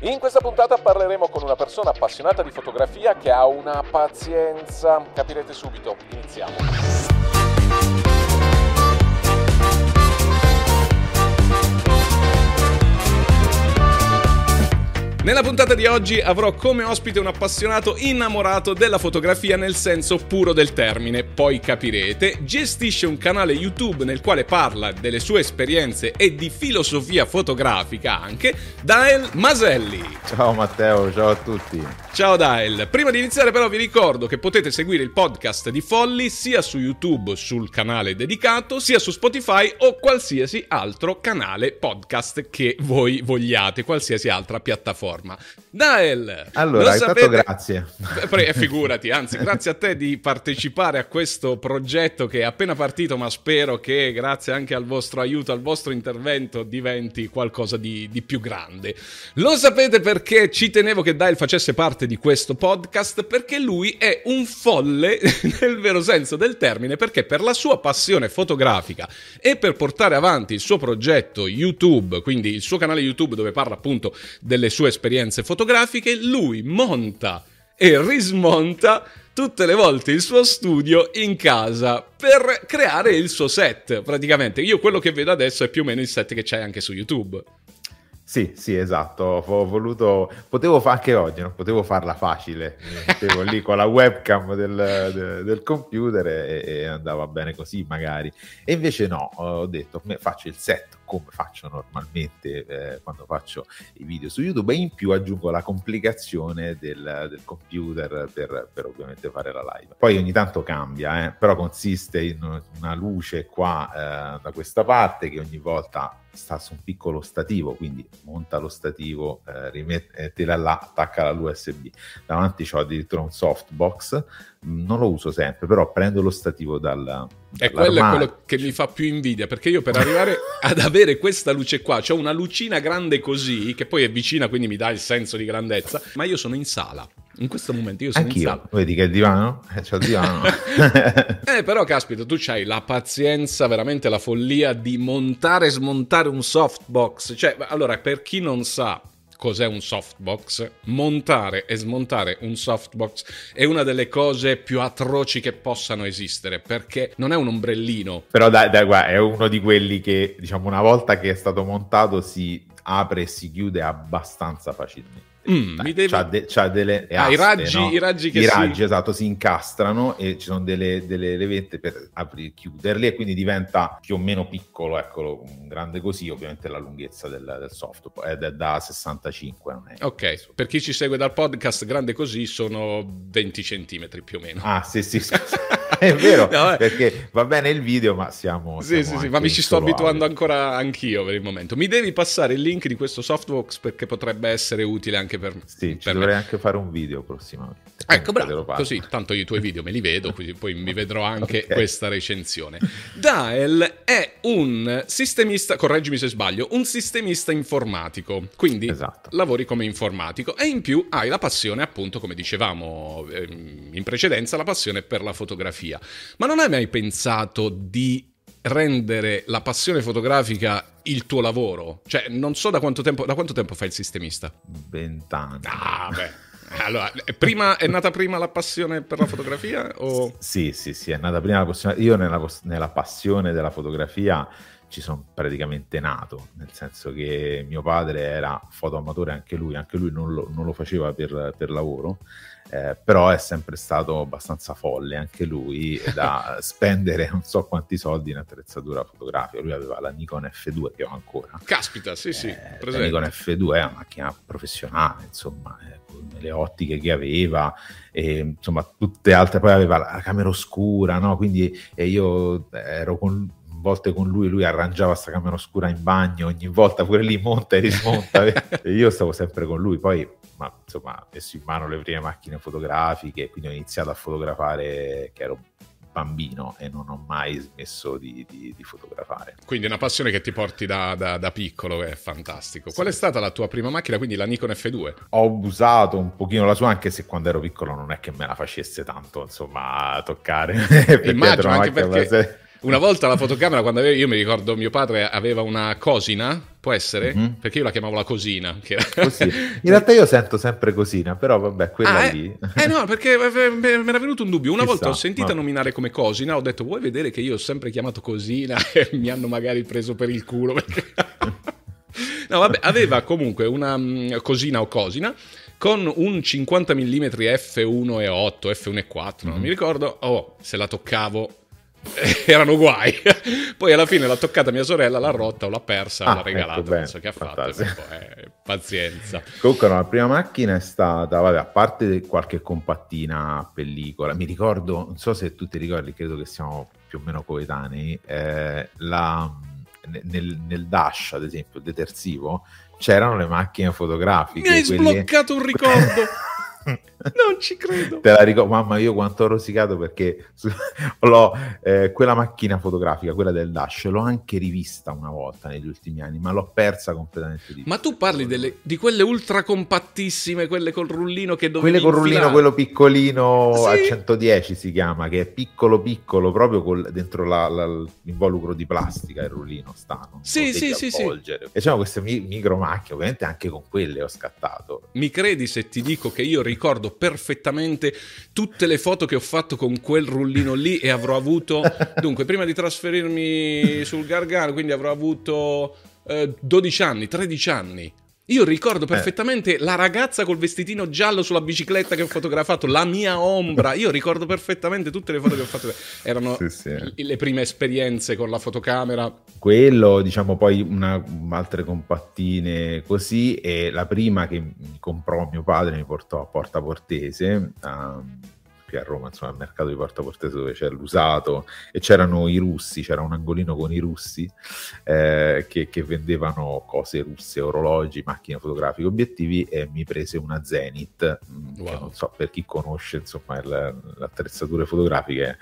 In questa puntata parleremo con una persona appassionata di fotografia che ha una pazienza. Capirete subito. Iniziamo. Nella puntata di oggi avrò come ospite un appassionato innamorato della fotografia nel senso puro del termine, poi capirete, gestisce un canale YouTube nel quale parla delle sue esperienze e di filosofia fotografica anche, Dael Maselli. Ciao Matteo, ciao a tutti. Ciao Dael, prima di iniziare però vi ricordo che potete seguire il podcast di Folli sia su YouTube sul canale dedicato, sia su Spotify o qualsiasi altro canale podcast che voi vogliate, qualsiasi altra piattaforma piattaforma. Dael! Allora, sapete... grazie. Pre- figurati, anzi, grazie a te di partecipare a questo progetto che è appena partito, ma spero che grazie anche al vostro aiuto, al vostro intervento, diventi qualcosa di, di più grande. Lo sapete perché ci tenevo che Dael facesse parte di questo podcast? Perché lui è un folle nel vero senso del termine, perché per la sua passione fotografica e per portare avanti il suo progetto YouTube, quindi il suo canale YouTube dove parla appunto delle sue esperienze, esperienze fotografiche, lui monta e rismonta tutte le volte il suo studio in casa per creare il suo set. Praticamente, io quello che vedo adesso è più o meno il set che c'è anche su YouTube. Sì, sì, esatto. Ho voluto, potevo fare anche oggi, non potevo farla facile. Mettevo lì con la webcam del, del, del computer e, e, andava bene così, magari. E invece no, ho detto, faccio il set come faccio normalmente eh, quando faccio i video su YouTube e in più aggiungo la complicazione del, del computer per, per, ovviamente fare la live. Poi ogni tanto cambia, eh, però consiste in una luce qua eh, da questa parte che ogni volta sta su un piccolo stativo, quindi monta lo stativo, eh, rimettila là, attacca l'USB. Davanti ho addirittura un softbox, non lo uso sempre, però prendo lo stativo dal... E quello è quello che mi fa più invidia, perché io per arrivare ad avere questa luce qua, ho una lucina grande così, che poi è vicina, quindi mi dà il senso di grandezza, ma io sono in sala. In questo momento io sono Anch'io. in sala. Vedi che è divano? Eh, c'ho il divano. eh, però caspita, tu hai la pazienza, veramente la follia di montare e smontare un softbox. Cioè, allora, per chi non sa, cos'è un softbox, montare e smontare un softbox è una delle cose più atroci che possano esistere, perché non è un ombrellino. Però dai, dai guarda, è uno di quelli che, diciamo, una volta che è stato montato si apre e si chiude abbastanza facilmente. Mm, Dai, devo... c'ha, de- c'ha delle aste, ah, i, raggi, no? i raggi che I raggi, si... esatto, si incastrano e ci sono delle, delle levette per aprire e chiuderli e quindi diventa più o meno piccolo, eccolo, grande così, ovviamente la lunghezza del, del soft è da 65, non è Ok, per chi ci segue dal podcast, grande così sono 20 centimetri più o meno. Ah, sì, sì, scusa. è vero, no, perché va bene il video, ma siamo... Sì, siamo sì, sì, ma mi ci sto abituando ancora anch'io per il momento. Mi devi passare il link di questo softbox perché potrebbe essere utile anche per... Sì, per ci dovrei anche fare un video prossimamente. Ecco, bravo, così tanto i tuoi video me li vedo, quindi poi mi vedrò anche okay. questa recensione. Dael è un sistemista, correggimi se sbaglio, un sistemista informatico, quindi esatto. lavori come informatico e in più hai la passione, appunto, come dicevamo ehm, in precedenza, la passione per la fotografia. Ma non hai mai pensato di rendere la passione fotografica il tuo lavoro? Cioè, non so da quanto tempo, da quanto tempo fai il sistemista? Vent'anni. Ah, beh. Allora, prima, è nata prima la passione per la fotografia? O... Sì, sì, sì, è nata prima la passione. Io nella, nella passione della fotografia ci sono praticamente nato, nel senso che mio padre era fotoamatore anche lui, anche lui non lo, non lo faceva per, per lavoro, eh, però è sempre stato abbastanza folle anche lui da spendere non so quanti soldi in attrezzatura fotografica. Lui aveva la Nikon F2 che ho ancora. Caspita, sì, sì. Eh, la Nikon F2 è una macchina professionale, insomma, eh, con le ottiche che aveva, e, insomma, tutte altre. Poi aveva la camera oscura, no? Quindi io ero con volte con lui, lui arrangiava questa camera oscura in bagno, ogni volta pure lì monta e rismonta. e io stavo sempre con lui, poi ma insomma messo in mano le prime macchine fotografiche, quindi ho iniziato a fotografare che ero bambino e non ho mai smesso di, di, di fotografare. Quindi è una passione che ti porti da, da, da piccolo, è fantastico. Sì. Qual è stata la tua prima macchina, quindi la Nikon F2? Ho usato un pochino la sua, anche se quando ero piccolo non è che me la facesse tanto, insomma, toccare. Immagino, anche perché... Una volta la fotocamera, quando avevo, io mi ricordo mio padre aveva una cosina, può essere? Mm-hmm. Perché io la chiamavo la cosina. Era... In realtà io sento sempre cosina, però vabbè, quella ah, lì. Eh, eh no, perché me era venuto un dubbio. Una Chissà, volta ho sentito no. nominare come cosina, ho detto vuoi vedere che io ho sempre chiamato cosina e mi hanno magari preso per il culo perché... no, vabbè, aveva comunque una um, cosina o cosina con un 50 mm f1.8, f1.4, non mm. mi ricordo. Oh, se la toccavo erano guai. Poi alla fine l'ha toccata mia sorella, l'ha rotta o l'ha persa, ah, l'ha regalata, ecco, non so che ha fatto. Eh, pazienza. Comunque, no, la prima macchina è stata, vabbè, a parte qualche compattina a pellicola, mi ricordo, non so se tu ti ricordi, credo che siamo più o meno coetanei, eh, la, nel, nel Dash, ad esempio, detersivo, c'erano le macchine fotografiche. Mi hai quelle... sbloccato un ricordo. Non ci credo. Te la ricordo, mamma, io quanto ho rosicato perché l'ho, eh, quella macchina fotografica, quella del Dash, l'ho anche rivista una volta negli ultimi anni, ma l'ho persa completamente. Di ma tu parli delle, di quelle ultra compattissime, quelle col rullino che dovevi Quelle col rullino, quello piccolino sì. a 110 si chiama, che è piccolo piccolo, proprio col, dentro la, la, l'involucro di plastica, il rullino sta. Sì, sì, sì, sì. E c'erano queste mi- micro macchine, ovviamente anche con quelle ho scattato. Mi credi se ti dico che io ricordo perfettamente tutte le foto che ho fatto con quel rullino lì e avrò avuto, dunque, prima di trasferirmi sul Gargano, quindi avrò avuto eh, 12 anni, 13 anni. Io ricordo eh. perfettamente eh. la ragazza col vestitino giallo sulla bicicletta che ho fotografato, la mia ombra. Io ricordo perfettamente tutte le foto che ho fatto. Erano sì, sì. le prime esperienze con la fotocamera. Quello, diciamo, poi una, altre compattine così. E la prima che mi comprò mio padre mi portò a Porta Portese. Um, qui a Roma, insomma, al mercato di Porta Portese dove c'è l'usato e c'erano i russi, c'era un angolino con i russi eh, che, che, vendevano cose russe, orologi, macchine fotografiche, obiettivi e mi prese una Zenith, mm, wow. non so per chi conosce, insomma, le attrezzature fotografiche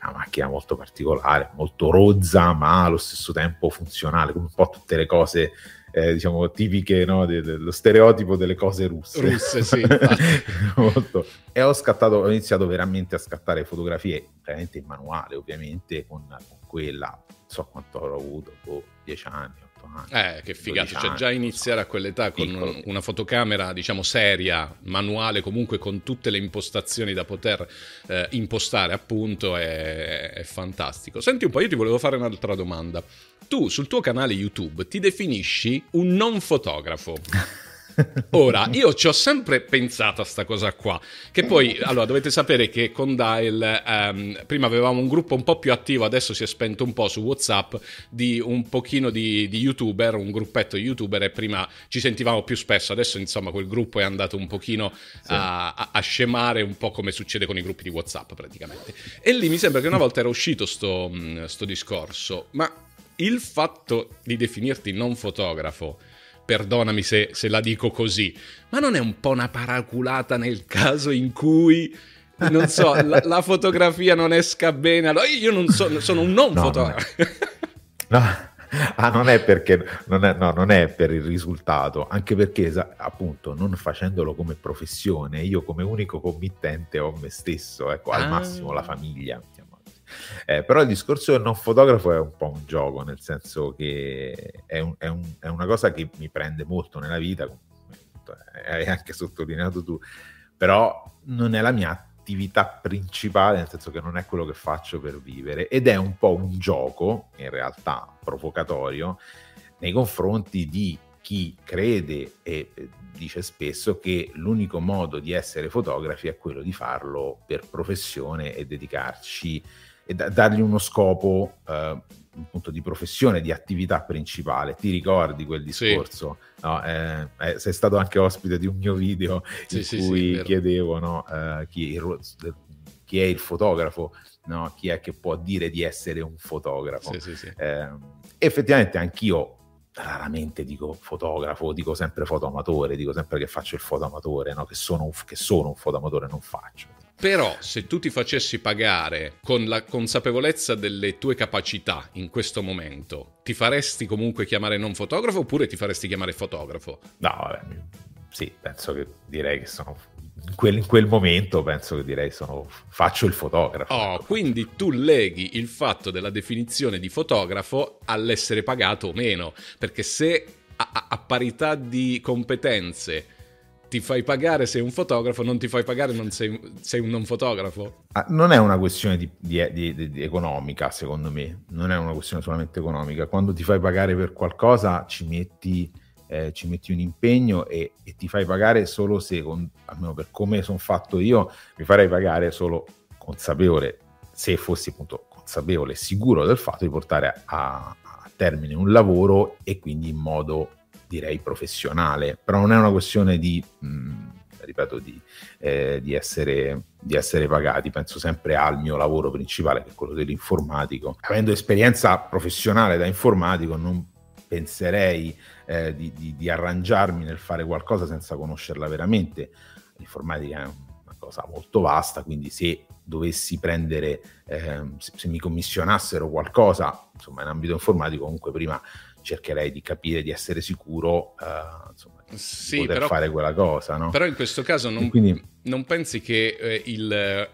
è una macchina molto particolare, molto rozza, ma allo stesso tempo funzionale, come un po' tutte le cose eh, diciamo, tipiche, no? de- dello stereotipo delle cose russe. Russe, sì. e ho scattato, ho iniziato veramente a scattare fotografie, veramente in manuale, ovviamente, con, con quella, non so quanto avrò avuto, boh, dieci anni, eh, che figata, cioè già iniziare a quell'età con Piccolo. una fotocamera, diciamo, seria, manuale, comunque con tutte le impostazioni da poter eh, impostare, appunto, è, è fantastico. Senti un po', io ti volevo fare un'altra domanda. Tu sul tuo canale YouTube ti definisci un non fotografo. Ora, io ci ho sempre pensato a sta cosa qua, che poi, allora, dovete sapere che con Dial, um, prima avevamo un gruppo un po' più attivo, adesso si è spento un po' su WhatsApp, di un pochino di, di YouTuber, un gruppetto di YouTuber, e prima ci sentivamo più spesso, adesso insomma quel gruppo è andato un pochino sì. a, a, a, scemare, un po' come succede con i gruppi di WhatsApp praticamente. E lì mi sembra che una volta era uscito sto, sto discorso, ma il fatto di definirti non fotografo perdonami se, se la dico così, ma non è un po' una paraculata nel caso in cui non so, la, la, fotografia non esca bene. Allora io non so, sono un non no, fotografo. No. Ah, non è perché non è, no, non è per il risultato, anche perché appunto non facendolo come professione, io come unico committente ho me stesso, ecco, al ah. massimo la famiglia. Eh, però il discorso del non fotografo è un po' un gioco, nel senso che è, un, è, un, è una cosa che mi prende molto nella vita, hai anche sottolineato tu, però non è la mia attività principale, nel senso che non è quello che faccio per vivere ed è un po' un gioco, in realtà provocatorio, nei confronti di chi crede e dice spesso che l'unico modo di essere fotografi è quello di farlo per professione e dedicarci e da- dargli uno scopo eh, appunto di professione, di attività principale. Ti ricordi quel discorso? Sì. No, eh, eh, sei stato anche ospite di un mio video sì, in sì, cui chiedevo no, eh, chi, chi, è il fotografo, no? chi è che può dire di essere un fotografo. Eh, effettivamente anch'io raramente dico fotografo, dico sempre fotoamatore, dico sempre che faccio il fotoamatore, no? che, sono un, che sono un fotoamatore, non faccio. Però se tu ti facessi pagare con la consapevolezza delle tue capacità in questo momento, ti faresti comunque chiamare non fotografo oppure ti faresti chiamare fotografo? No, vabbè, sì, penso che direi che sono in quel, in quel, momento penso che direi sono, faccio il fotografo. Oh, quindi tu leghi il fatto della definizione di fotografo all'essere pagato o meno, perché se a, a parità di competenze ti fai pagare sei un fotografo, non ti fai pagare non sei, sei un non fotografo? Ah, non è una questione di, di, di, economica, secondo me, non è una questione solamente economica. Quando ti fai pagare per qualcosa ci metti, eh, ci metti un impegno e, e, ti fai pagare solo se, con, almeno per come sono fatto io, mi farei pagare solo consapevole, se fossi appunto consapevole e sicuro del fatto di portare a, a termine un lavoro e quindi in modo direi professionale, però non è una questione di, mh, mm, ripeto, di, eh, di, essere, di, essere, pagati, penso sempre al mio lavoro principale che è quello dell'informatico. Avendo esperienza professionale da informatico non penserei eh, di, di arrangiarmi nel fare qualcosa senza conoscerla veramente. L'informatica è una cosa molto vasta, quindi se dovessi prendere, eh, se, se, mi commissionassero qualcosa, insomma in ambito informatico comunque prima cercherei di capire, di essere sicuro, uh, insomma, sì, poter però, fare quella cosa. No? Però in questo caso non, quindi, non pensi che eh, il, eh,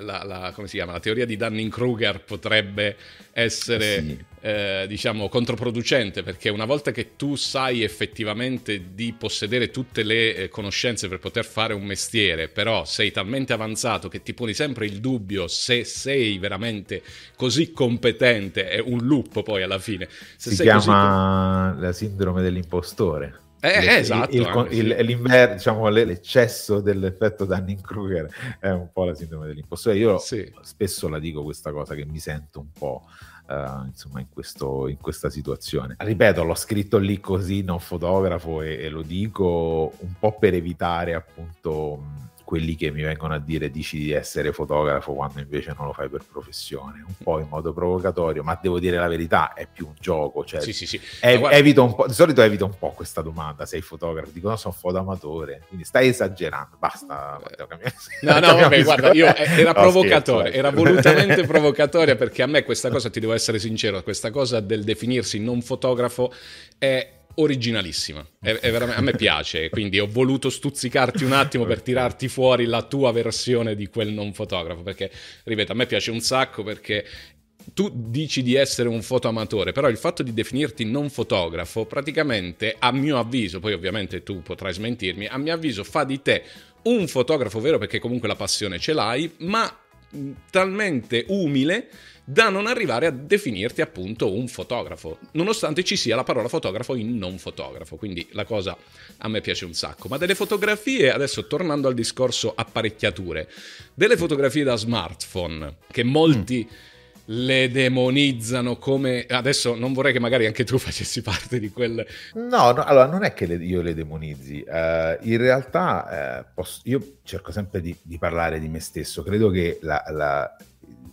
la, la, come si chiama, la teoria di Dunning-Kruger potrebbe essere, sì. eh, diciamo, controproducente? Perché una volta che tu sai effettivamente di possedere tutte le eh, conoscenze per poter fare un mestiere, però sei talmente avanzato che ti poni sempre il dubbio se sei veramente così competente, è un loop poi alla fine. Se si chiama così... la sindrome dell'impostore. Eh, il, esatto. Il, il, il, diciamo, l'eccesso dell'effetto Dunning-Kruger è un po' la sindrome dell'impostore. Io sì. spesso la dico questa cosa che mi sento un po'. Uh, insomma, in, questo, in, questa situazione. Ripeto, l'ho scritto lì così, non fotografo, e, e lo dico un po' per evitare appunto quelli che mi vengono a dire dici di essere fotografo quando invece non lo fai per professione, un po' in modo provocatorio, ma devo dire la verità, è più un gioco, cioè, sì, sì, sì. Ev- guarda... evito un po', di solito evito un po' questa domanda, sei fotografo, dico no, sono fotoamatore, quindi stai esagerando, basta. No, no, vabbè, guarda, io, eh, era no, provocatoria, era volutamente provocatoria perché a me questa cosa, ti devo essere sincero, questa cosa del definirsi non fotografo è originalissima. È, è a me piace, quindi ho voluto stuzzicarti un attimo per tirarti fuori la tua versione di quel non fotografo. Perché, ripeto, a me piace un sacco perché tu dici di essere un fotoamatore, però il fatto di definirti non fotografo, praticamente, a mio avviso, poi ovviamente tu potrai smentirmi, a mio avviso fa di te un fotografo vero perché comunque la passione ce l'hai, ma talmente umile da non arrivare a definirti appunto un fotografo, nonostante ci sia la parola fotografo in non fotografo, quindi la cosa a me piace un sacco. Ma delle fotografie, adesso tornando al discorso apparecchiature, delle fotografie da smartphone che molti... Mm. le demonizzano come adesso non vorrei che magari anche tu facessi parte di quel no, no allora non è che le, io le demonizzi. Uh, in realtà uh, posso, io cerco sempre di, di, parlare di me stesso. Credo che la, la,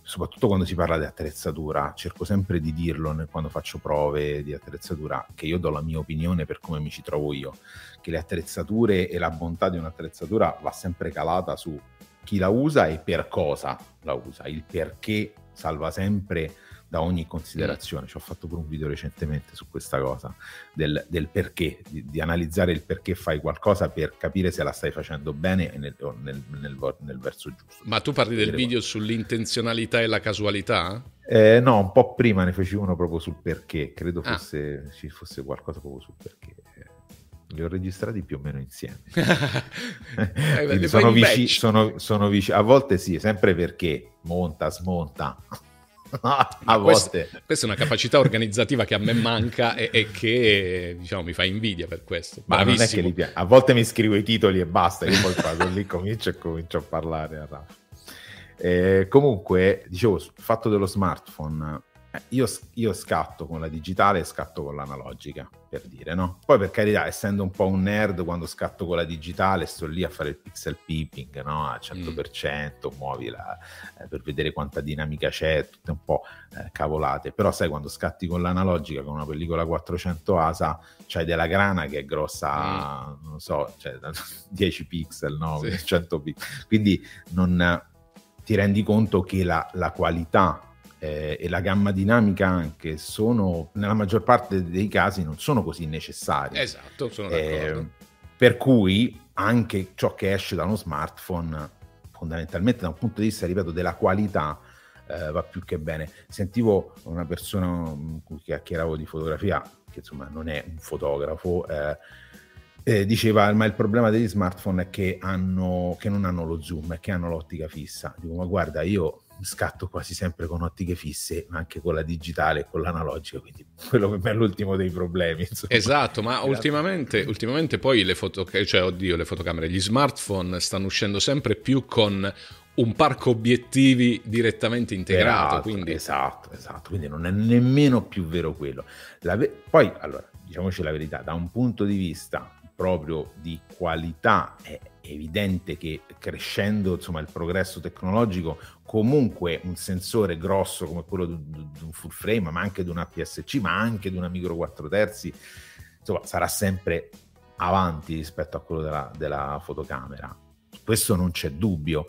soprattutto quando si parla di attrezzatura, cerco sempre di dirlo quando faccio prove di attrezzatura, che io do la mia opinione per come mi ci trovo io, che le attrezzature e la bontà di un'attrezzatura va sempre calata su chi la usa e per cosa la usa, il perché salva sempre da ogni considerazione. Ci ho fatto pure un video recentemente su questa cosa, del, del perché, di, di, analizzare il perché fai qualcosa per capire se la stai facendo bene nel, nel, nel, nel verso giusto. Ma tu parli del video sull'intenzionalità e la casualità? Eh, no, un po' prima ne feci uno proprio sul perché, credo ah. fosse, ah. ci fosse qualcosa proprio sul perché. Li ho registrati più o meno insieme. eh, sono, vici, sono, sono vicino, a volte sì, sempre perché monta, smonta. a volte. Questa, questa, è una capacità organizzativa che a me manca e, e che diciamo, mi fa invidia per questo. Ma non è che li. A volte mi scrivo i titoli e basta, io poi vado lì comincio e comincio a parlare. Eh, comunque, dicevo, sul fatto dello smartphone, io, io, scatto con la digitale e scatto con l'analogica, per dire, no? Poi per carità, essendo un po' un nerd, quando scatto con la digitale sto lì a fare il pixel peeping, no? Al 100%, mm. muovi la, eh, per vedere quanta dinamica c'è, tutte un po' eh, cavolate. Però sai, quando scatti con l'analogica, con una pellicola 400 ASA, c'hai della grana che è grossa, mm. non so, cioè, 10 pixel, no? Sì. 100 pixel. Quindi non ti rendi conto che la, la qualità eh, e la gamma dinamica anche sono, nella maggior parte dei casi, non sono così necessari. Esatto, sono d'accordo. Eh, per cui anche ciò che esce da uno smartphone, fondamentalmente da un punto di vista, ripeto, della qualità, eh, va più che bene. Sentivo una persona con cui chiacchieravo di fotografia, che insomma non è un fotografo, eh, eh, diceva ma il problema degli smartphone è che, hanno, che non hanno lo zoom, è che hanno l'ottica fissa. Dico ma guarda io scatto quasi sempre con ottiche fisse, ma anche con la digitale e con l'analogica, quindi quello per me è l'ultimo dei problemi. Insomma. Esatto, ma ultimamente, ultimamente, poi le, foto, cioè, oddio, le fotocamere, gli smartphone stanno uscendo sempre più con un parco obiettivi direttamente integrato. Esatto, quindi... esatto, esatto, quindi non è nemmeno più vero quello. Ve- poi, allora, diciamoci la verità, da un punto di vista proprio di qualità è evidente che crescendo insomma, il progresso tecnologico comunque un sensore grosso come quello di, un full frame ma anche di un APS-C ma anche di una micro 4 terzi insomma sarà sempre avanti rispetto a quello della, della fotocamera. Questo non c'è dubbio.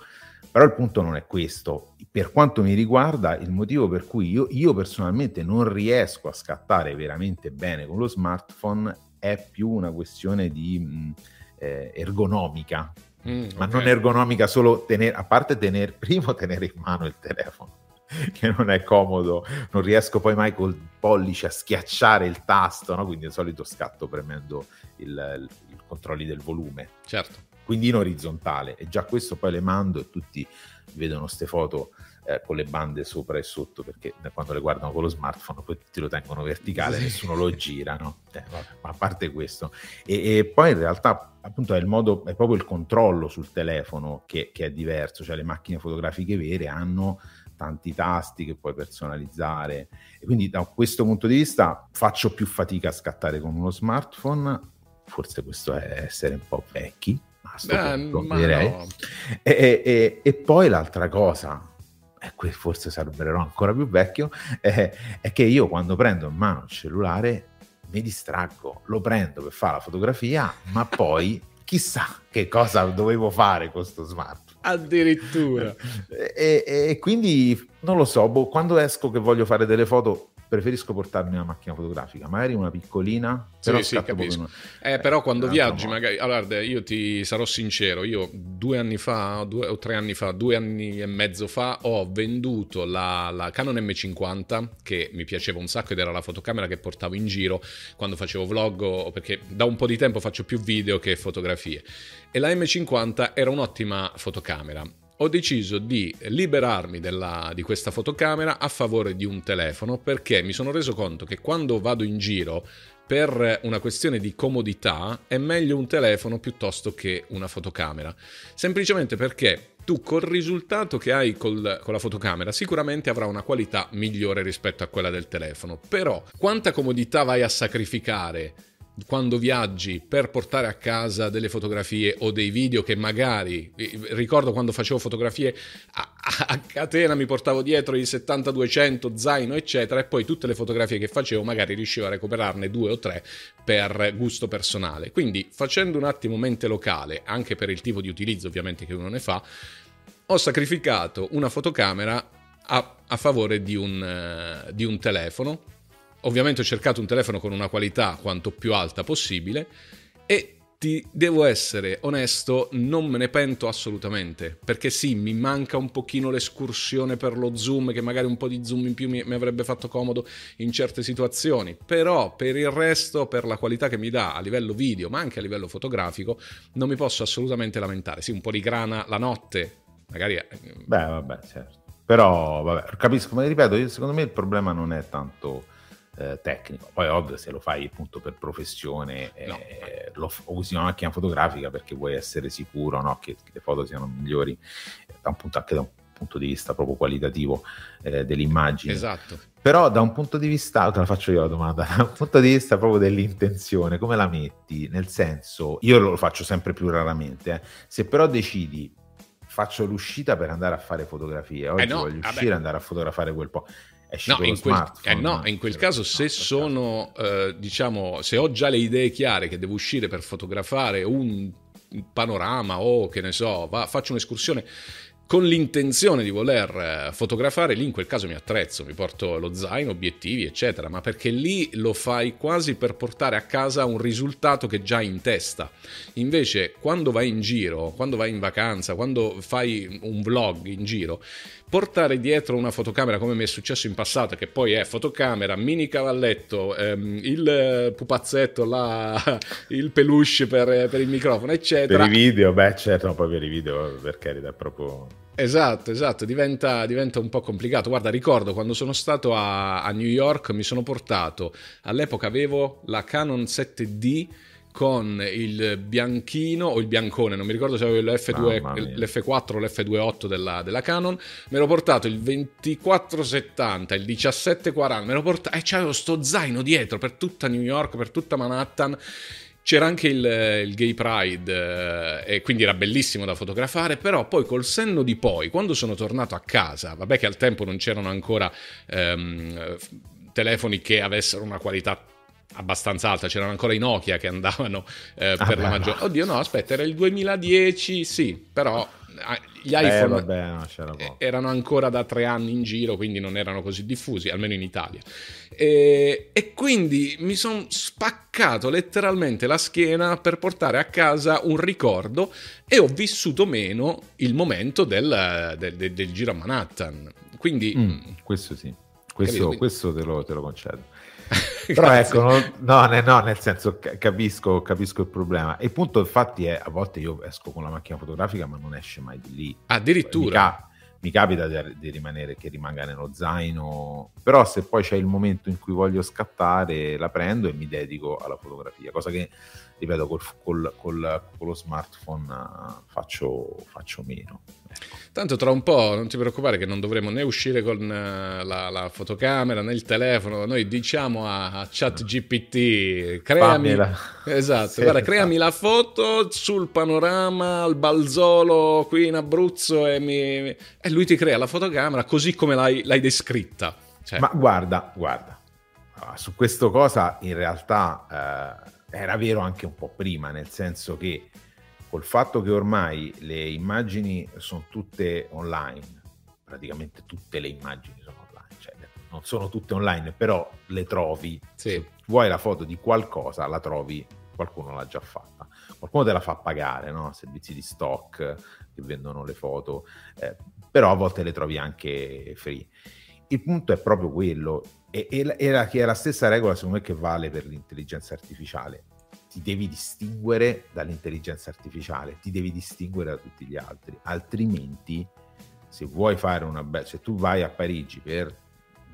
Però il punto non è questo. Per quanto mi riguarda, il motivo per cui io, io, personalmente non riesco a scattare veramente bene con lo smartphone è più una questione di eh, ergonomica, mm, ma okay. non ergonomica solo tenere, a parte tenere, primo tenere in mano il telefono, che non è comodo, non riesco poi mai col pollice a schiacciare il tasto, no? quindi di solito scatto premendo il, il, il controlli del volume. Certo. Quindi in orizzontale, e già questo poi le mando e tutti vedono queste foto eh, con le bande sopra e sotto perché quando le guardano con lo smartphone poi ti lo tengono verticale, sì. nessuno lo gira, no? Eh, ma a parte questo. E, e, poi in realtà appunto è il modo, è proprio il controllo sul telefono che, che, è diverso, cioè le macchine fotografiche vere hanno tanti tasti che puoi personalizzare e quindi da questo punto di vista faccio più fatica a scattare con uno smartphone, forse questo è essere un po' vecchi, ma, punto, ma direi. No. E, e, e, poi l'altra cosa, e qui forse sembrerò ancora più vecchio, è, è che io quando prendo in mano il cellulare mi distraggo, lo prendo per fare la fotografia, ma poi chissà che cosa dovevo fare con questo smartphone. Addirittura. e, e, quindi non lo so, boh, quando esco che voglio fare delle foto preferisco portarmi una macchina fotografica, magari una piccolina, però sì, sì, capisco. Eh, però quando viaggi, magari, allora, io ti sarò sincero, io due anni fa, due o tre anni fa, due anni e mezzo fa, ho venduto la, la Canon M50, che mi piaceva un sacco ed era la fotocamera che portavo in giro quando facevo vlog, perché da un po' di tempo faccio più video che fotografie. E la M50 era un'ottima fotocamera ho deciso di liberarmi della, di questa fotocamera a favore di un telefono perché mi sono reso conto che quando vado in giro per una questione di comodità è meglio un telefono piuttosto che una fotocamera. Semplicemente perché tu col risultato che hai col, con la fotocamera sicuramente avrà una qualità migliore rispetto a quella del telefono. Però quanta comodità vai a sacrificare? Quando viaggi per portare a casa delle fotografie o dei video che magari ricordo quando facevo fotografie a, a catena mi portavo dietro i 70-200 zaino eccetera e poi tutte le fotografie che facevo magari riuscivo a recuperarne due o tre per gusto personale. Quindi facendo un attimo mente locale anche per il tipo di utilizzo ovviamente che uno ne fa ho sacrificato una fotocamera a, a favore di un, uh, di un telefono Ovviamente ho cercato un telefono con una qualità quanto più alta possibile e ti devo essere onesto, non me ne pento assolutamente, perché sì, mi manca un pochino l'escursione per lo zoom, che magari un po' di zoom in più mi, mi, avrebbe fatto comodo in certe situazioni, però per il resto, per la qualità che mi dà a livello video, ma anche a livello fotografico, non mi posso assolutamente lamentare. Sì, un po' di grana la notte, magari... Beh, vabbè, certo. Però, vabbè, capisco, ma ripeto, io, secondo me il problema non è tanto eh, tecnico. Poi ovvio se lo fai appunto per professione eh, no. lo usi una macchina fotografica perché vuoi essere sicuro no? che, che, le foto siano migliori da un punto, anche da un punto di vista proprio qualitativo eh, dell'immagine. Esatto. Però da un punto di vista, te la faccio io la domanda, da un punto di vista proprio dell'intenzione, come la metti? Nel senso, io lo faccio sempre più raramente, eh. se però decidi faccio l'uscita per andare a fare fotografie, oggi eh no, voglio uscire e andare a fotografare quel po' no, in quel, eh no, in quel caso se sono, eh, diciamo, se ho già le idee chiare che devo uscire per fotografare un panorama o che ne so, va, faccio un'escursione, con l'intenzione di voler eh, fotografare, lì in quel caso mi attrezzo, mi porto lo zaino, obiettivi, eccetera, ma perché lì lo fai quasi per portare a casa un risultato che già hai in testa. Invece, quando vai in giro, quando vai in vacanza, quando fai un vlog in giro, portare dietro una fotocamera come mi è successo in passato, che poi è fotocamera, mini cavalletto, ehm, il pupazzetto, là, il peluche per, per, il microfono, eccetera. Per i video, beh certo, no, poi per i video per carità proprio... Esatto, esatto, diventa, diventa, un po' complicato. Guarda, ricordo quando sono stato a, a New York mi sono portato, all'epoca avevo la Canon 7D con il bianchino o il biancone, non mi ricordo se avevo l'F2, l'F4 o l'F28 della, della, Canon, mi ero portato il 2470, il 1740, me l'ho portato e c'avevo sto zaino dietro per tutta New York, per tutta Manhattan. C'era anche il, il Gay Pride eh, e quindi era bellissimo da fotografare, però poi col senno di poi, quando sono tornato a casa, vabbè che al tempo non c'erano ancora ehm, telefoni che avessero una qualità abbastanza alta, c'erano ancora i Nokia che andavano eh, ah per beh, la maggior... No. Oddio no, aspetta, era il 2010, sì, però ah, gli eh, iPhone eh, vabbè, no, erano ancora da tre anni in giro, quindi non erano così diffusi, almeno in Italia. E, e quindi mi sono spaccato letteralmente la schiena per portare a casa un ricordo e ho vissuto meno il momento del, del, del, del giro a Manhattan. Quindi... Mm, questo sì, questo, questo te, lo, te lo concedo. Però ecco, no, no, no, nel senso capisco, capisco, il problema. E il punto infatti è, a volte io esco con la macchina fotografica ma non esce mai di lì. Addirittura. Mi, ca- mi capita di, di, rimanere, che rimanga nello zaino, però se poi c'è il momento in cui voglio scattare la prendo e mi dedico alla fotografia, cosa che ripeto, col, col, col, con lo smartphone uh, faccio, faccio, meno. Tanto tra un po' non ti preoccupare che non dovremo né uscire con uh, la, la, fotocamera né il telefono, noi diciamo a, a ChatGPT, creami, esatto, sì, guarda, creami la foto sul panorama al Balzolo qui in Abruzzo e, mi, e lui ti crea la fotocamera così come l'hai, l'hai descritta. Cioè. Ma guarda, guarda, su questa cosa in realtà... Eh, era vero anche un po' prima, nel senso che col fatto che ormai le immagini sono tutte online, praticamente tutte le immagini sono online, cioè non sono tutte online, però le trovi. Sì. Se vuoi la foto di qualcosa, la trovi, qualcuno l'ha già fatta. Qualcuno te la fa pagare, no? servizi di stock che vendono le foto, eh, però a volte le trovi anche free. Il punto è proprio quello, e, e, e la, che è la stessa regola secondo me che vale per l'intelligenza artificiale. Ti devi distinguere dall'intelligenza artificiale, ti devi distinguere da tutti gli altri, altrimenti se vuoi fare una bella... se tu vai a Parigi per,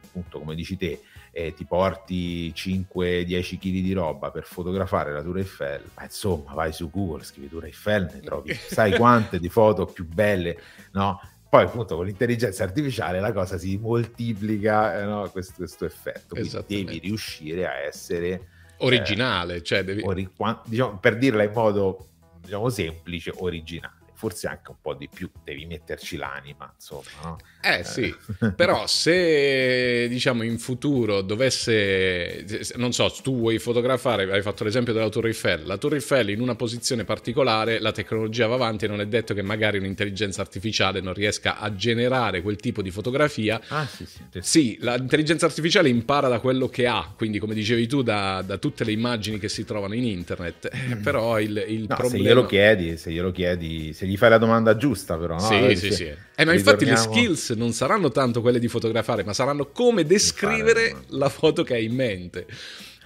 appunto come dici te, eh, ti porti 5-10 kg di roba per fotografare la Tour Eiffel, ma insomma vai su Google, scrivi Tour Eiffel, ne trovi sai quante di foto più belle, no? Poi appunto con l'intelligenza artificiale la cosa si moltiplica, eh, no? questo, questo, effetto. Quindi devi riuscire a essere originale, eh, cioè devi... ori- diciamo, per dirla in modo diciamo, semplice, originale forse anche un po' di più, devi metterci l'anima, insomma. No? Eh sì, però se diciamo in futuro dovesse, non so, tu vuoi fotografare, hai fatto l'esempio della Torre Eiffel, la Torre Eiffel in una posizione particolare, la tecnologia va avanti e non è detto che magari un'intelligenza artificiale non riesca a generare quel tipo di fotografia. Ah sì, sì. Sì, l'intelligenza artificiale impara da quello che ha, quindi come dicevi tu, da, da tutte le immagini che si trovano in internet, eh, mm. però il, il no, problema... Se glielo chiedi, se glielo chiedi, se gli fai la domanda giusta, però. No? Sì, sì, sì. Eh, ma infatti le skills non saranno tanto quelle di fotografare, ma saranno come descrivere fare, la foto che hai in mente.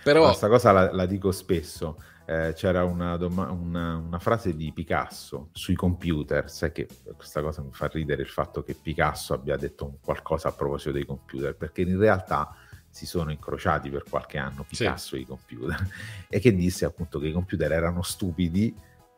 Però... Questa cosa la, la dico spesso. Eh, c'era una, doma- una, una, frase di Picasso sui computer, sai che questa cosa mi fa ridere il fatto che Picasso abbia detto qualcosa a proposito dei computer, perché in realtà si sono incrociati per qualche anno Picasso sì. e i computer e che disse appunto che i computer erano stupidi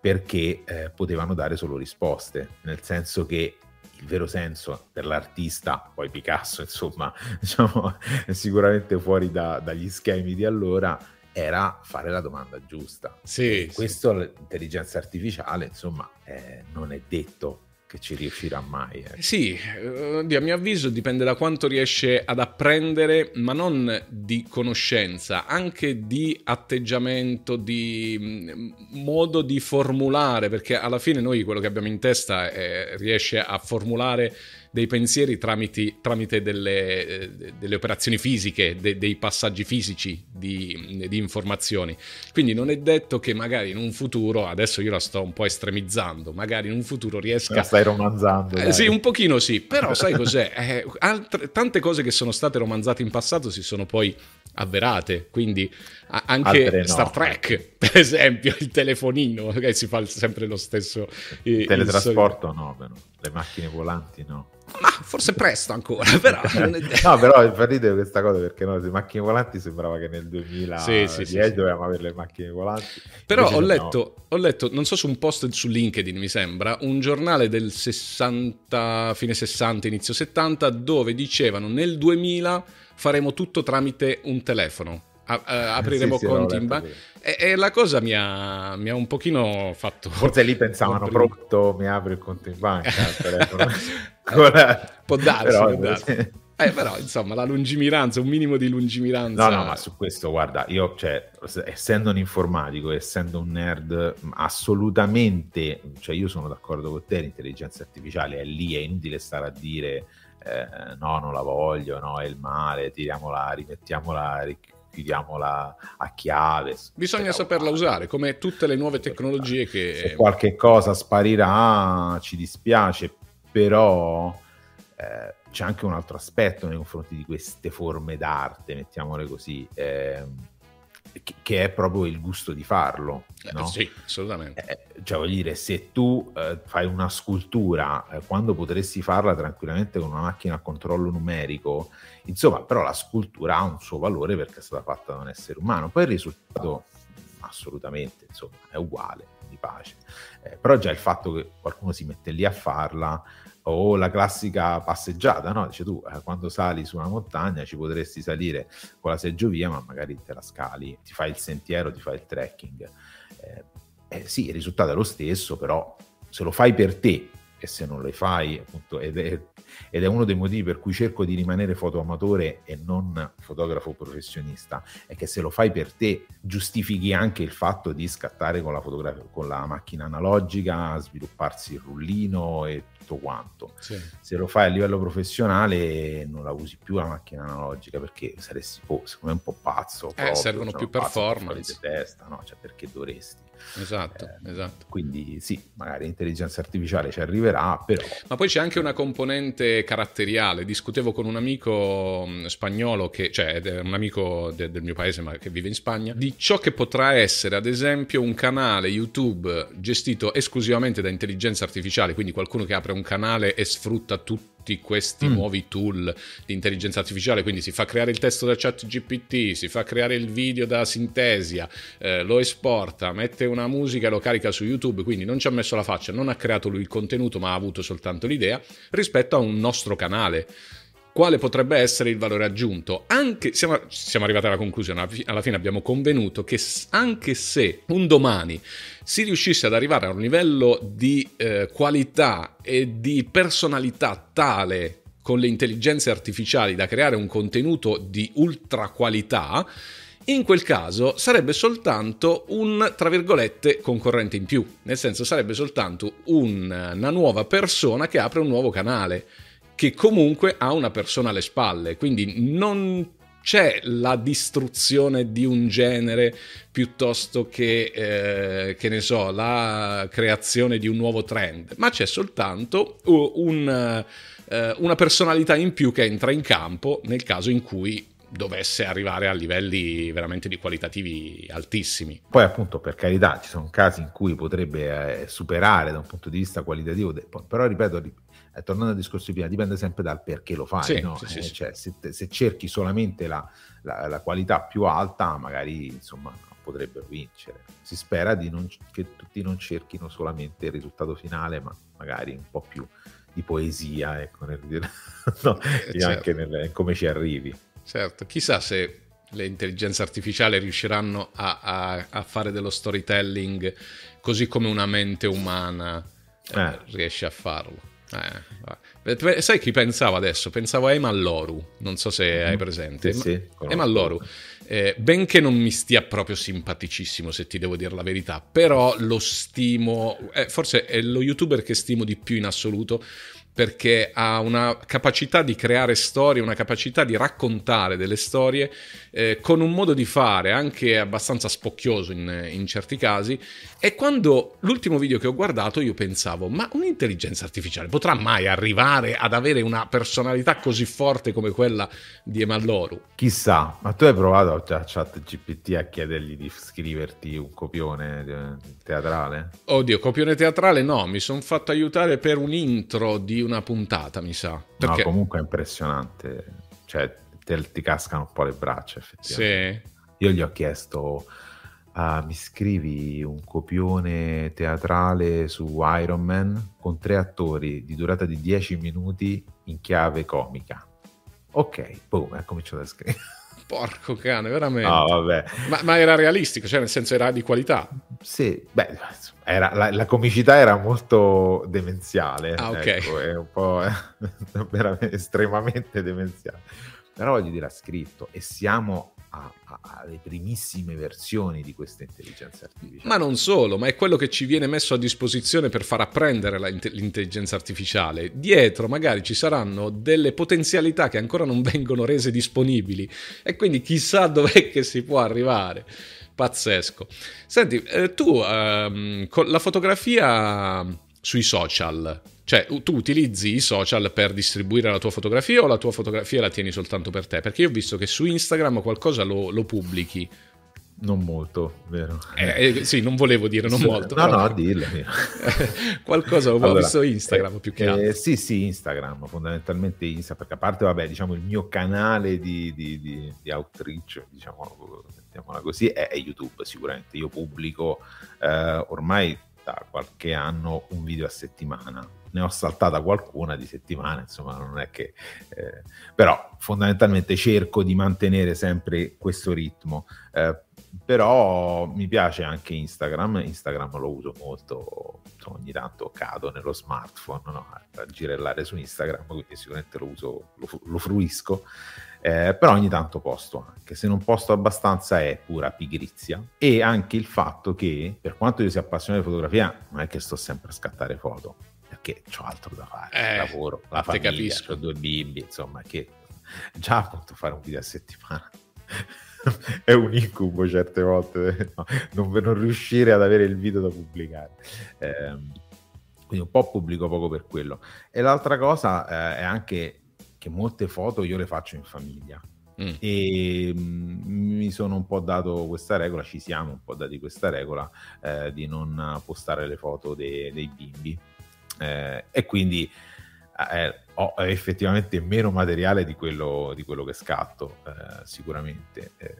perché eh, potevano dare solo risposte, nel senso che il vero senso per l'artista, poi Picasso insomma diciamo, sicuramente fuori da, dagli schemi di allora, era fare la domanda giusta. Sì, questo sì. l'intelligenza artificiale insomma eh, non è detto che ci riuscirà mai. Eh. Sì, eh, a mio avviso dipende da quanto riesce ad apprendere, ma non di conoscenza, anche di atteggiamento, di mm, modo di formulare, perché alla fine noi quello che abbiamo in testa è, riesce a formulare dei pensieri tramite, tramite delle, eh, delle, operazioni fisiche, de, dei passaggi fisici di, di, informazioni. Quindi non è detto che magari in un futuro, adesso io la sto un po' estremizzando, magari in un futuro riesca... La stai romanzando. Eh, sì, un pochino sì, però sai cos'è? Eh, altre, tante cose che sono state romanzate in passato si sono poi avverate, quindi anche no. Star Trek, per esempio, il telefonino, che si fa sempre lo stesso... Il teletrasporto il... no, però. le macchine volanti no. Ma forse presto ancora, però. no, però fa ridere questa cosa perché no, le macchine volanti sembrava che nel 2010 sì, sì, sì, dovevamo avere le macchine volanti. Però ho letto, no. ho letto, non so su un post su LinkedIn mi sembra, un giornale del 60, fine 60, inizio 70, dove dicevano nel 2000 faremo tutto tramite un telefono. A, a, apriremo sì, conti in banca e, e, la cosa mi ha, mi ha, un pochino fatto forse lì pensavano pronto mi apri il conto in banca può darsi, però, può darsi. Eh, però insomma la lungimiranza, un minimo di lungimiranza. No, no, ma su questo guarda, io cioè, essendo un informatico, essendo un nerd, assolutamente, cioè io sono d'accordo con te, l'intelligenza artificiale è lì, è inutile stare a dire eh, no, non la voglio, no, è il male, tiriamola, rimettiamola, chiudiamola a chiave. Bisogna saperla usare, come tutte le nuove tecnologie che... Se qualche cosa sparirà, ci dispiace, però eh, c'è anche un altro aspetto nei confronti di queste forme d'arte, mettiamole così, eh, che è proprio il gusto di farlo. Eh, no? sì, assolutamente. Eh, cioè, voglio dire, se tu eh, fai una scultura eh, quando potresti farla tranquillamente con una macchina a controllo numerico, insomma, però la scultura ha un suo valore perché è stata fatta da un essere umano. Poi il risultato assolutamente, insomma, è uguale, di pace. Eh, però già il fatto che qualcuno si mette lì a farla o la classica passeggiata, no? Dice tu, eh, quando sali su una montagna ci potresti salire con la seggiovia, ma magari te la scali, ti fai il sentiero, ti fai il trekking. Eh, eh, sì, il risultato è lo stesso, però se lo fai per te e se non le fai, appunto, ed è, ed è uno dei motivi per cui cerco di rimanere fotoamatore e non fotografo professionista, è che se lo fai per te giustifichi anche il fatto di scattare con la, fotografia, con la macchina analogica, svilupparsi il rullino e tutto quanto. Sì. Se lo fai a livello professionale non la usi più la macchina analogica perché saresti oh, secondo me un po' pazzo. Eh, proprio, servono cioè, più performance. Testa, no? cioè, perché dovresti? Esatto, eh, esatto. Quindi sì, magari l'intelligenza artificiale ci arriverà, però... Ma poi c'è anche una componente caratteriale. Discutevo con un amico mm, spagnolo, che, cioè un amico de- del mio paese ma che vive in Spagna, di ciò che potrà essere ad esempio un canale YouTube gestito esclusivamente da intelligenza artificiale, quindi qualcuno che apre un canale e sfrutta tutto tutti questi mm. nuovi tool di intelligenza artificiale, quindi si fa creare il testo da chat GPT, si fa creare il video da Sintesia, eh, lo esporta, mette una musica e lo carica su YouTube, quindi non ci ha messo la faccia, non ha creato lui il contenuto ma ha avuto soltanto l'idea rispetto a un nostro canale quale potrebbe essere il valore aggiunto. Anche, siamo, siamo, arrivati alla conclusione, alla fine abbiamo convenuto che anche se un domani si riuscisse ad arrivare a un livello di eh, qualità e di personalità tale con le intelligenze artificiali da creare un contenuto di ultra qualità, in quel caso sarebbe soltanto un, tra virgolette, concorrente in più, nel senso sarebbe soltanto un, una nuova persona che apre un nuovo canale che comunque ha una persona alle spalle, quindi non c'è la distruzione di un genere piuttosto che, eh, che ne so, la creazione di un nuovo trend, ma c'è soltanto un, uh, una personalità in più che entra in campo nel caso in cui dovesse arrivare a livelli veramente di qualitativi altissimi. Poi appunto per carità ci sono casi in cui potrebbe eh, superare da un punto di vista qualitativo, però ripeto, eh, tornando al discorso di prima, dipende sempre dal perché lo fai. Sì, no? sì, eh, sì, cioè, se, se, cerchi solamente la, la, la, qualità più alta, magari insomma potrebbero vincere. Si spera non, che tutti non cerchino solamente il risultato finale, ma magari un po' più di poesia, ecco, nel, no, eh, certo. anche nel, come ci arrivi. Certo, chissà se le intelligenze artificiali riusciranno a, a, a fare dello storytelling così come una mente umana eh. riesce a farlo. Eh, sai chi pensavo adesso? Pensavo a Eman Loru, non so se hai mm-hmm. presente. Sì, sì, Eman Loru, eh, benché non mi stia proprio simpaticissimo se ti devo dire la verità, però lo stimo, eh, forse è lo youtuber che stimo di più in assoluto perché ha una capacità di creare storie, una capacità di raccontare delle storie eh, con un modo di fare anche abbastanza spocchioso in, in, certi casi. E quando l'ultimo video che ho guardato io pensavo, ma un'intelligenza artificiale potrà mai arrivare ad avere una personalità così forte come quella di Emalloru? Chissà, ma tu hai provato a chat GPT a chiedergli di scriverti un copione eh, teatrale? Oddio, copione teatrale no, mi sono fatto aiutare per un intro di una puntata, mi sa. Perché... No, comunque è impressionante. Cioè, te, ti cascano un po' le braccia, effettivamente. Sì. Io gli ho chiesto, uh, mi scrivi un copione teatrale su Iron Man con tre attori di durata di 10 minuti in chiave comica. Ok, boom, ha cominciato a scrivere. Porco cane, veramente. Vabbè. Ma, ma, era realistico, cioè nel senso era di qualità. Sì, beh, era, la, la, comicità era molto demenziale. Ah, ok. Ecco, è un po' veramente estremamente demenziale. Però voglio dire, ha scritto e siamo alle primissime versioni di questa intelligenza artificiale. Ma non solo, ma è quello che ci viene messo a disposizione per far apprendere l'intelligenza artificiale. Dietro magari ci saranno delle potenzialità che ancora non vengono rese disponibili e quindi chissà dov'è che si può arrivare. Pazzesco. Senti, eh, tu ehm, con la fotografia sui social, cioè, tu utilizzi i social per distribuire la tua fotografia o la tua fotografia la tieni soltanto per te? Perché io ho visto che su Instagram qualcosa lo, lo pubblichi. Non molto, vero? Eh, eh, sì, non volevo dire non sì, molto. No, però... no, dillo. qualcosa ho allora, visto Instagram eh, più che altro. Eh, sì, sì, Instagram, fondamentalmente Instagram, perché a parte, vabbè, diciamo, il mio canale di, di, di, di outreach, diciamo, mettiamola così, è, è, YouTube sicuramente. Io pubblico eh, ormai da qualche anno un video a settimana ne ho saltata qualcuna di settimane, insomma, non è che... Eh, però fondamentalmente cerco di mantenere sempre questo ritmo. Eh, però mi piace anche Instagram, Instagram lo uso molto, ogni tanto cado nello smartphone no? a girellare su Instagram, quindi sicuramente lo uso, lo, lo fruisco. Eh, però ogni tanto posto anche, se non posto abbastanza è pura pigrizia e anche il fatto che per quanto io sia appassionato di fotografia non è che sto sempre a scattare foto, perché ho altro da fare, eh, lavoro, la famiglia, ho due bimbi, insomma, che già appunto fare un video a settimana è un incubo certe volte, no, non, non, riuscire ad avere il video da pubblicare. Eh, quindi un po' pubblico poco per quello. E l'altra cosa eh, è anche che molte foto io le faccio in famiglia. Mm. E mm, mi sono un po' dato questa regola, ci siamo un po' dati questa regola eh, di non postare le foto de- dei bimbi eh, e quindi eh, ho effettivamente meno materiale di quello, di quello che scatto, eh, sicuramente. Eh,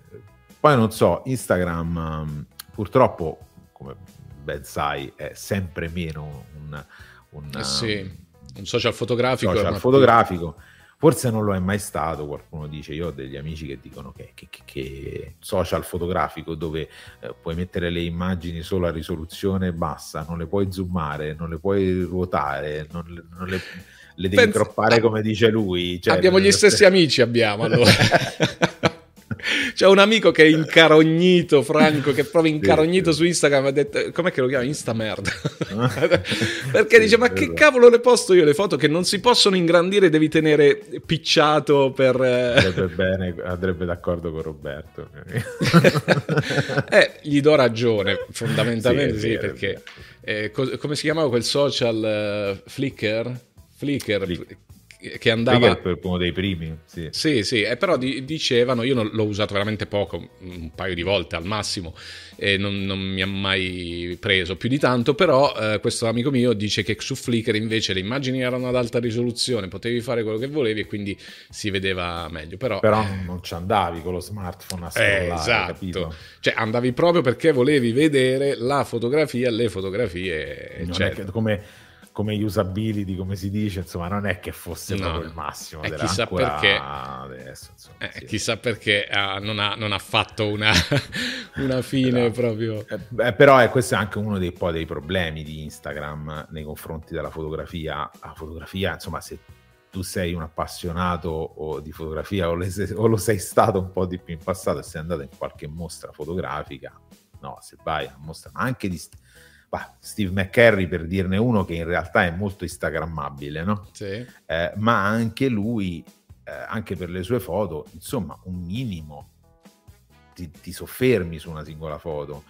poi non so, Instagram mm, purtroppo, come ben sai, è sempre meno un, un, eh sì, un social fotografico. Social fotografico. Più Forse non lo è mai stato, qualcuno dice, io ho degli amici che dicono che, che, che social fotografico dove eh, puoi mettere le immagini solo a risoluzione bassa, non le puoi zoomare, non le puoi ruotare, non, non le, le, devi Penso... croppare come dice lui. Cioè, abbiamo gli stessi amici, abbiamo allora. C'è un amico che è incarognito, Franco, che proprio incarognito su Instagram. Ha detto, com'è che lo chiama? Instamerda. Perché dice: Ma che cavolo le posto io le foto che non si possono ingrandire, devi tenere picciato per. Eh, andrebbe bene, andrebbe d'accordo con Roberto. eh, gli do ragione, fondamentalmente sì, sì perché. Eh, co- come si chiamava quel social uh, Flickr? Flickr, Flickr che andava... per uno dei primi, sì. Sì, sì, eh, però di, dicevano, io non, l'ho usato veramente poco, un paio di volte al massimo, e non, non mi ha mai preso più di tanto, però eh, questo amico mio dice che su Flickr invece le immagini erano ad alta risoluzione, potevi fare quello che volevi e quindi si vedeva meglio. Però, però eh, non ci andavi con lo smartphone a scrollare, eh, esatto. Capito? Cioè andavi proprio perché volevi vedere la fotografia, le fotografie, non Come come usability, come si dice, insomma, non è che fosse no. proprio il massimo. Eh, chissà perché, adesso, insomma, eh, sì. chissà perché uh, non, ha, non, ha, fatto una, una fine però, proprio. Eh, però eh, questo è anche uno dei, dei problemi di Instagram nei confronti della fotografia. La fotografia, insomma, se tu sei un appassionato di fotografia o, le, o, lo sei stato un po' di più in passato e sei andato in qualche mostra fotografica, no, se vai a mostra anche di bah, Steve McCarry per dirne uno che in realtà è molto instagrammabile, no? Sì. Eh, ma anche lui, eh, anche per le sue foto, insomma, un minimo ti, ti soffermi su una singola foto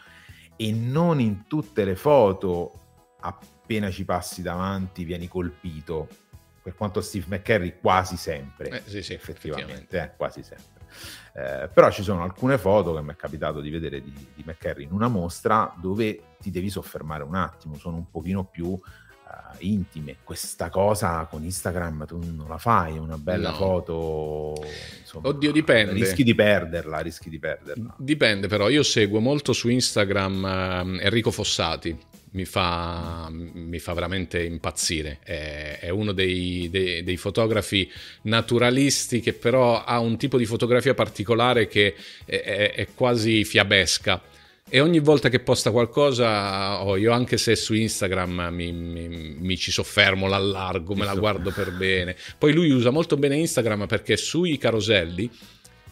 e non in tutte le foto appena ci passi davanti vieni colpito per quanto Steve McCarry quasi sempre, eh, sì, sì, effettivamente, eh, quasi sempre. Eh, però ci sono alcune foto che mi è capitato di vedere di, di McCarry in una mostra dove ti devi soffermare un attimo, sono un pochino più uh, intime. Questa cosa con Instagram tu non la fai, una bella no. foto. Insomma, Oddio, dipende. Rischi di perderla, rischi di perderla. Dipende, però io seguo molto su Instagram uh, Enrico Fossati mi fa, mi fa veramente impazzire. È, è uno dei, dei, dei, fotografi naturalisti che però ha un tipo di fotografia particolare che è, è, è quasi fiabesca. E ogni volta che posta qualcosa, oh, io anche se su Instagram mi, mi, mi ci soffermo, l'allargo, me la guardo per bene. Poi lui usa molto bene Instagram perché sui caroselli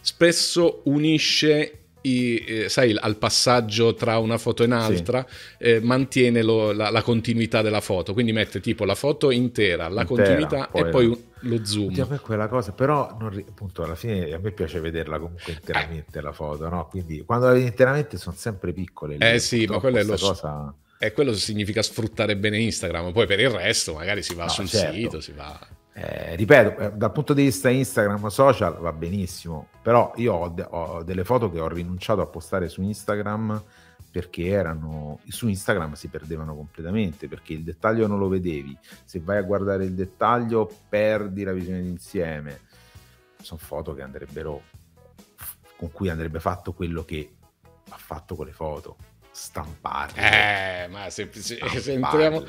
spesso unisce i, eh, sai, al passaggio tra una foto e un'altra, sì. eh, mantiene lo, la, la, continuità della foto. Quindi mette tipo la foto intera, la intera, continuità poi e poi lo, lo zoom. Oddio, me quella cosa, però non, appunto alla fine a me piace vederla comunque interamente eh. la foto, no? Quindi quando la vedi interamente sono sempre piccole. Lì, eh sì, ma quello è lo cosa... E quello significa sfruttare bene Instagram, poi per il resto magari si va no, sul certo. sito, si va... Eh, ripeto, eh, dal punto di vista Instagram social va benissimo, però io ho, de- ho, delle foto che ho rinunciato a postare su Instagram perché erano su Instagram si perdevano completamente perché il dettaglio non lo vedevi. Se vai a guardare il dettaglio, perdi la visione d'insieme. Sono foto che andrebbero con cui andrebbe fatto quello che ha fatto con le foto, stamparle. Eh, ma se, se, se entriamo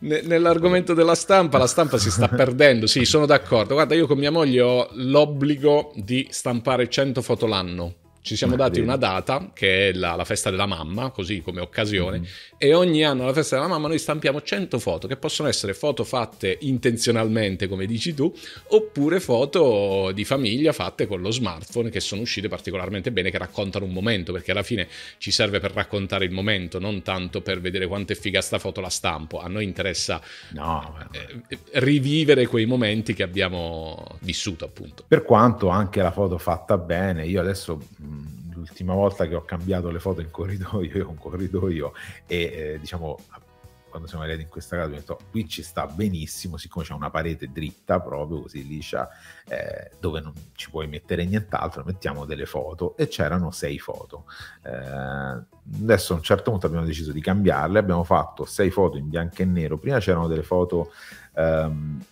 nell'argomento della stampa, la stampa si sta perdendo. Sì, sono d'accordo. Guarda, io con mia moglie ho l'obbligo di stampare 100 foto l'anno ci siamo dati una data che è la, la, festa della mamma, così come occasione, mm-hmm. e ogni anno alla festa della mamma noi stampiamo 100 foto, che possono essere foto fatte intenzionalmente, come dici tu, oppure foto di famiglia fatte con lo smartphone che sono uscite particolarmente bene, che raccontano un momento, perché alla fine ci serve per raccontare il momento, non tanto per vedere quanto è figa sta foto la stampo. A noi interessa no, eh, rivivere quei momenti che abbiamo vissuto, appunto. Per quanto anche la foto fatta bene, io adesso l'ultima volta che ho cambiato le foto in corridoio, io un corridoio e eh, diciamo quando siamo arrivati in questa casa ho detto qui ci sta benissimo siccome c'è una parete dritta proprio così liscia eh, dove non ci puoi mettere nient'altro mettiamo delle foto. E c'erano sei foto. Eh, adesso a un certo punto abbiamo deciso di cambiarle. Abbiamo fatto sei foto in bianco e nero. Prima c'erano delle foto ehm,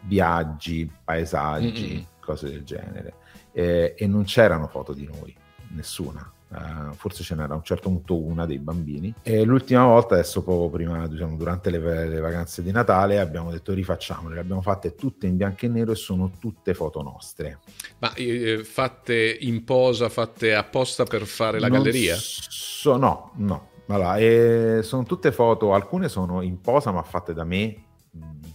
viaggi paesaggi Mm-mm. cose del genere eh, e non c'erano foto di noi, nessuna. Uh, forse ce n'era a un certo punto una dei bambini e l'ultima volta adesso poco prima diciamo durante le, le, vacanze di Natale abbiamo detto rifacciamole le abbiamo fatte tutte in bianco e nero e sono tutte foto nostre ma eh, fatte in posa fatte apposta per fare la non galleria? So, no no allora, eh, sono tutte foto alcune sono in posa ma fatte da me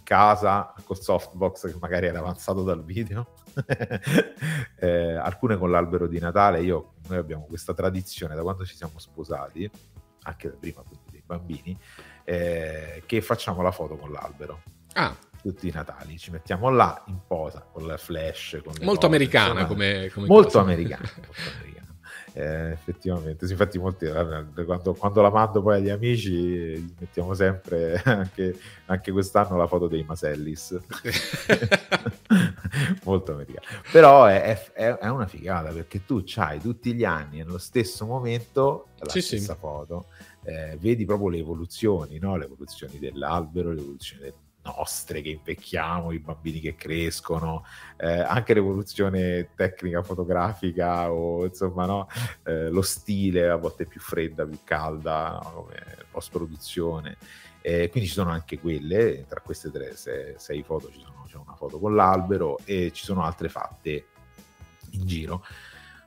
casa col softbox che magari era avanzato dal video eh, alcune con l'albero di Natale. Io, noi abbiamo questa tradizione da quando ci siamo sposati, anche da prima dei bambini, eh, che facciamo la foto con l'albero. Ah. Tutti i Natali ci mettiamo là in posa con la flash. Con molto, cose, americana come, come molto americana, molto americana eh, effettivamente. Sì, infatti, molti, quando, quando, la mando poi agli amici, mettiamo sempre anche, anche quest'anno la foto dei Masellis. Molto americana. Però è, è, è, una figata perché tu hai tutti gli anni nello stesso momento la sì, stessa sì. foto. Eh, vedi proprio le evoluzioni, no? le evoluzioni dell'albero, le evoluzioni del nostre che invecchiamo, i bambini che crescono, eh, anche l'evoluzione tecnica fotografica o insomma no? eh, lo stile a volte più fredda, più calda, no? come post produzione. Eh, quindi ci sono anche quelle, tra queste tre, sei, sei foto ci sono, c'è una foto con l'albero e ci sono altre fatte in giro.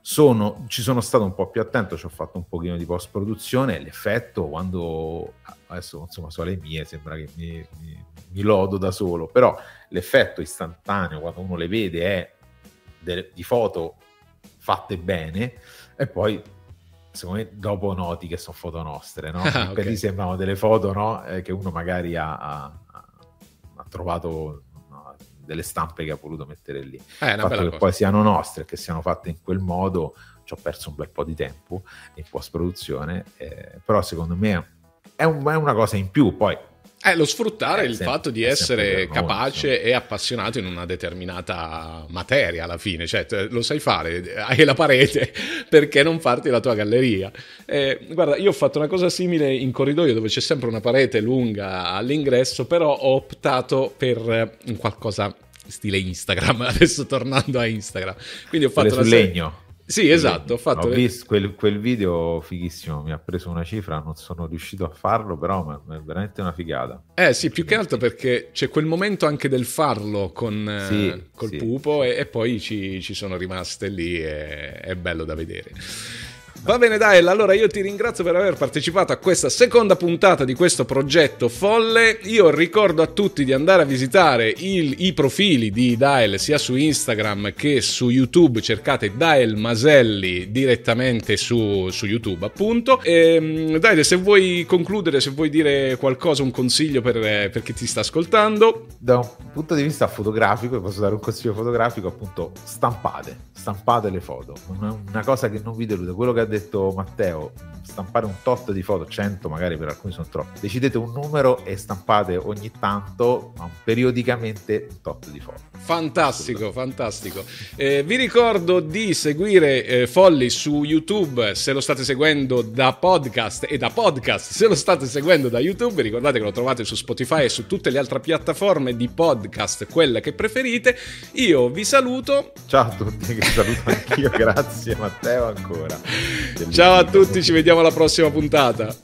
Sono, ci sono stato un po' più attento, ci ho fatto un pochino di post produzione, l'effetto quando adesso insomma sono le mie, sembra che mi, mi, mi lodo da solo, però l'effetto istantaneo quando uno le vede è de, di foto fatte bene e poi secondo me dopo noti che sono foto nostre, no? Ah, okay. lì sembrano delle foto no? eh, che uno magari ha, ha, ha trovato delle stampe che ha voluto mettere lì. Eh, Il fatto che cosa. poi siano nostre, che siano fatte in quel modo, ci ho perso un bel po' di tempo in post-produzione, eh, però secondo me è, un, è, una cosa in più. Poi è lo sfruttare è il sempre, fatto di essere capace e appassionato in una determinata materia alla fine, cioè lo sai fare, hai la parete, perché non farti la tua galleria? Eh, guarda, io ho fatto una cosa simile in corridoio dove c'è sempre una parete lunga all'ingresso, però ho optato per qualcosa stile Instagram, adesso tornando a Instagram. Quindi ho fatto Quelle sul legno. Sì, esatto. Ho, fatto... ho visto quel, quel, video fighissimo, mi ha preso una cifra, non sono riuscito a farlo, però è veramente una figata. Eh sì, più che altro perché c'è quel momento anche del farlo con eh, sì, col sì, pupo sì. E, e, poi ci, ci, sono rimaste lì e è bello da vedere. Va bene Dael, allora io ti ringrazio per aver partecipato a questa seconda puntata di questo progetto folle. Io ricordo a tutti di andare a visitare il, i profili di Dael sia su Instagram che su YouTube, cercate Dael Maselli direttamente su, su YouTube appunto. E, ehm, Dael, se vuoi concludere, se vuoi dire qualcosa, un consiglio per, per chi ti sta ascoltando. Da un punto di vista fotografico, posso dare un consiglio fotografico, appunto stampate, stampate le foto, una cosa che non vi delude, quello che detto Matteo, stampare un tot di foto, 100 magari per alcuni sono troppi, decidete un numero e stampate ogni tanto, ma periodicamente un tot di foto. Fantastico, fantastico. Eh, vi ricordo di seguire eh, Folli su YouTube se lo state seguendo da podcast e da podcast se lo state seguendo da YouTube. Ricordate che lo trovate su Spotify e su tutte le altre piattaforme di podcast, quelle che preferite. Io vi saluto. Ciao a tutti, che saluto anch'io. Grazie Matteo ancora. Ciao a tutti, ci vediamo alla prossima puntata.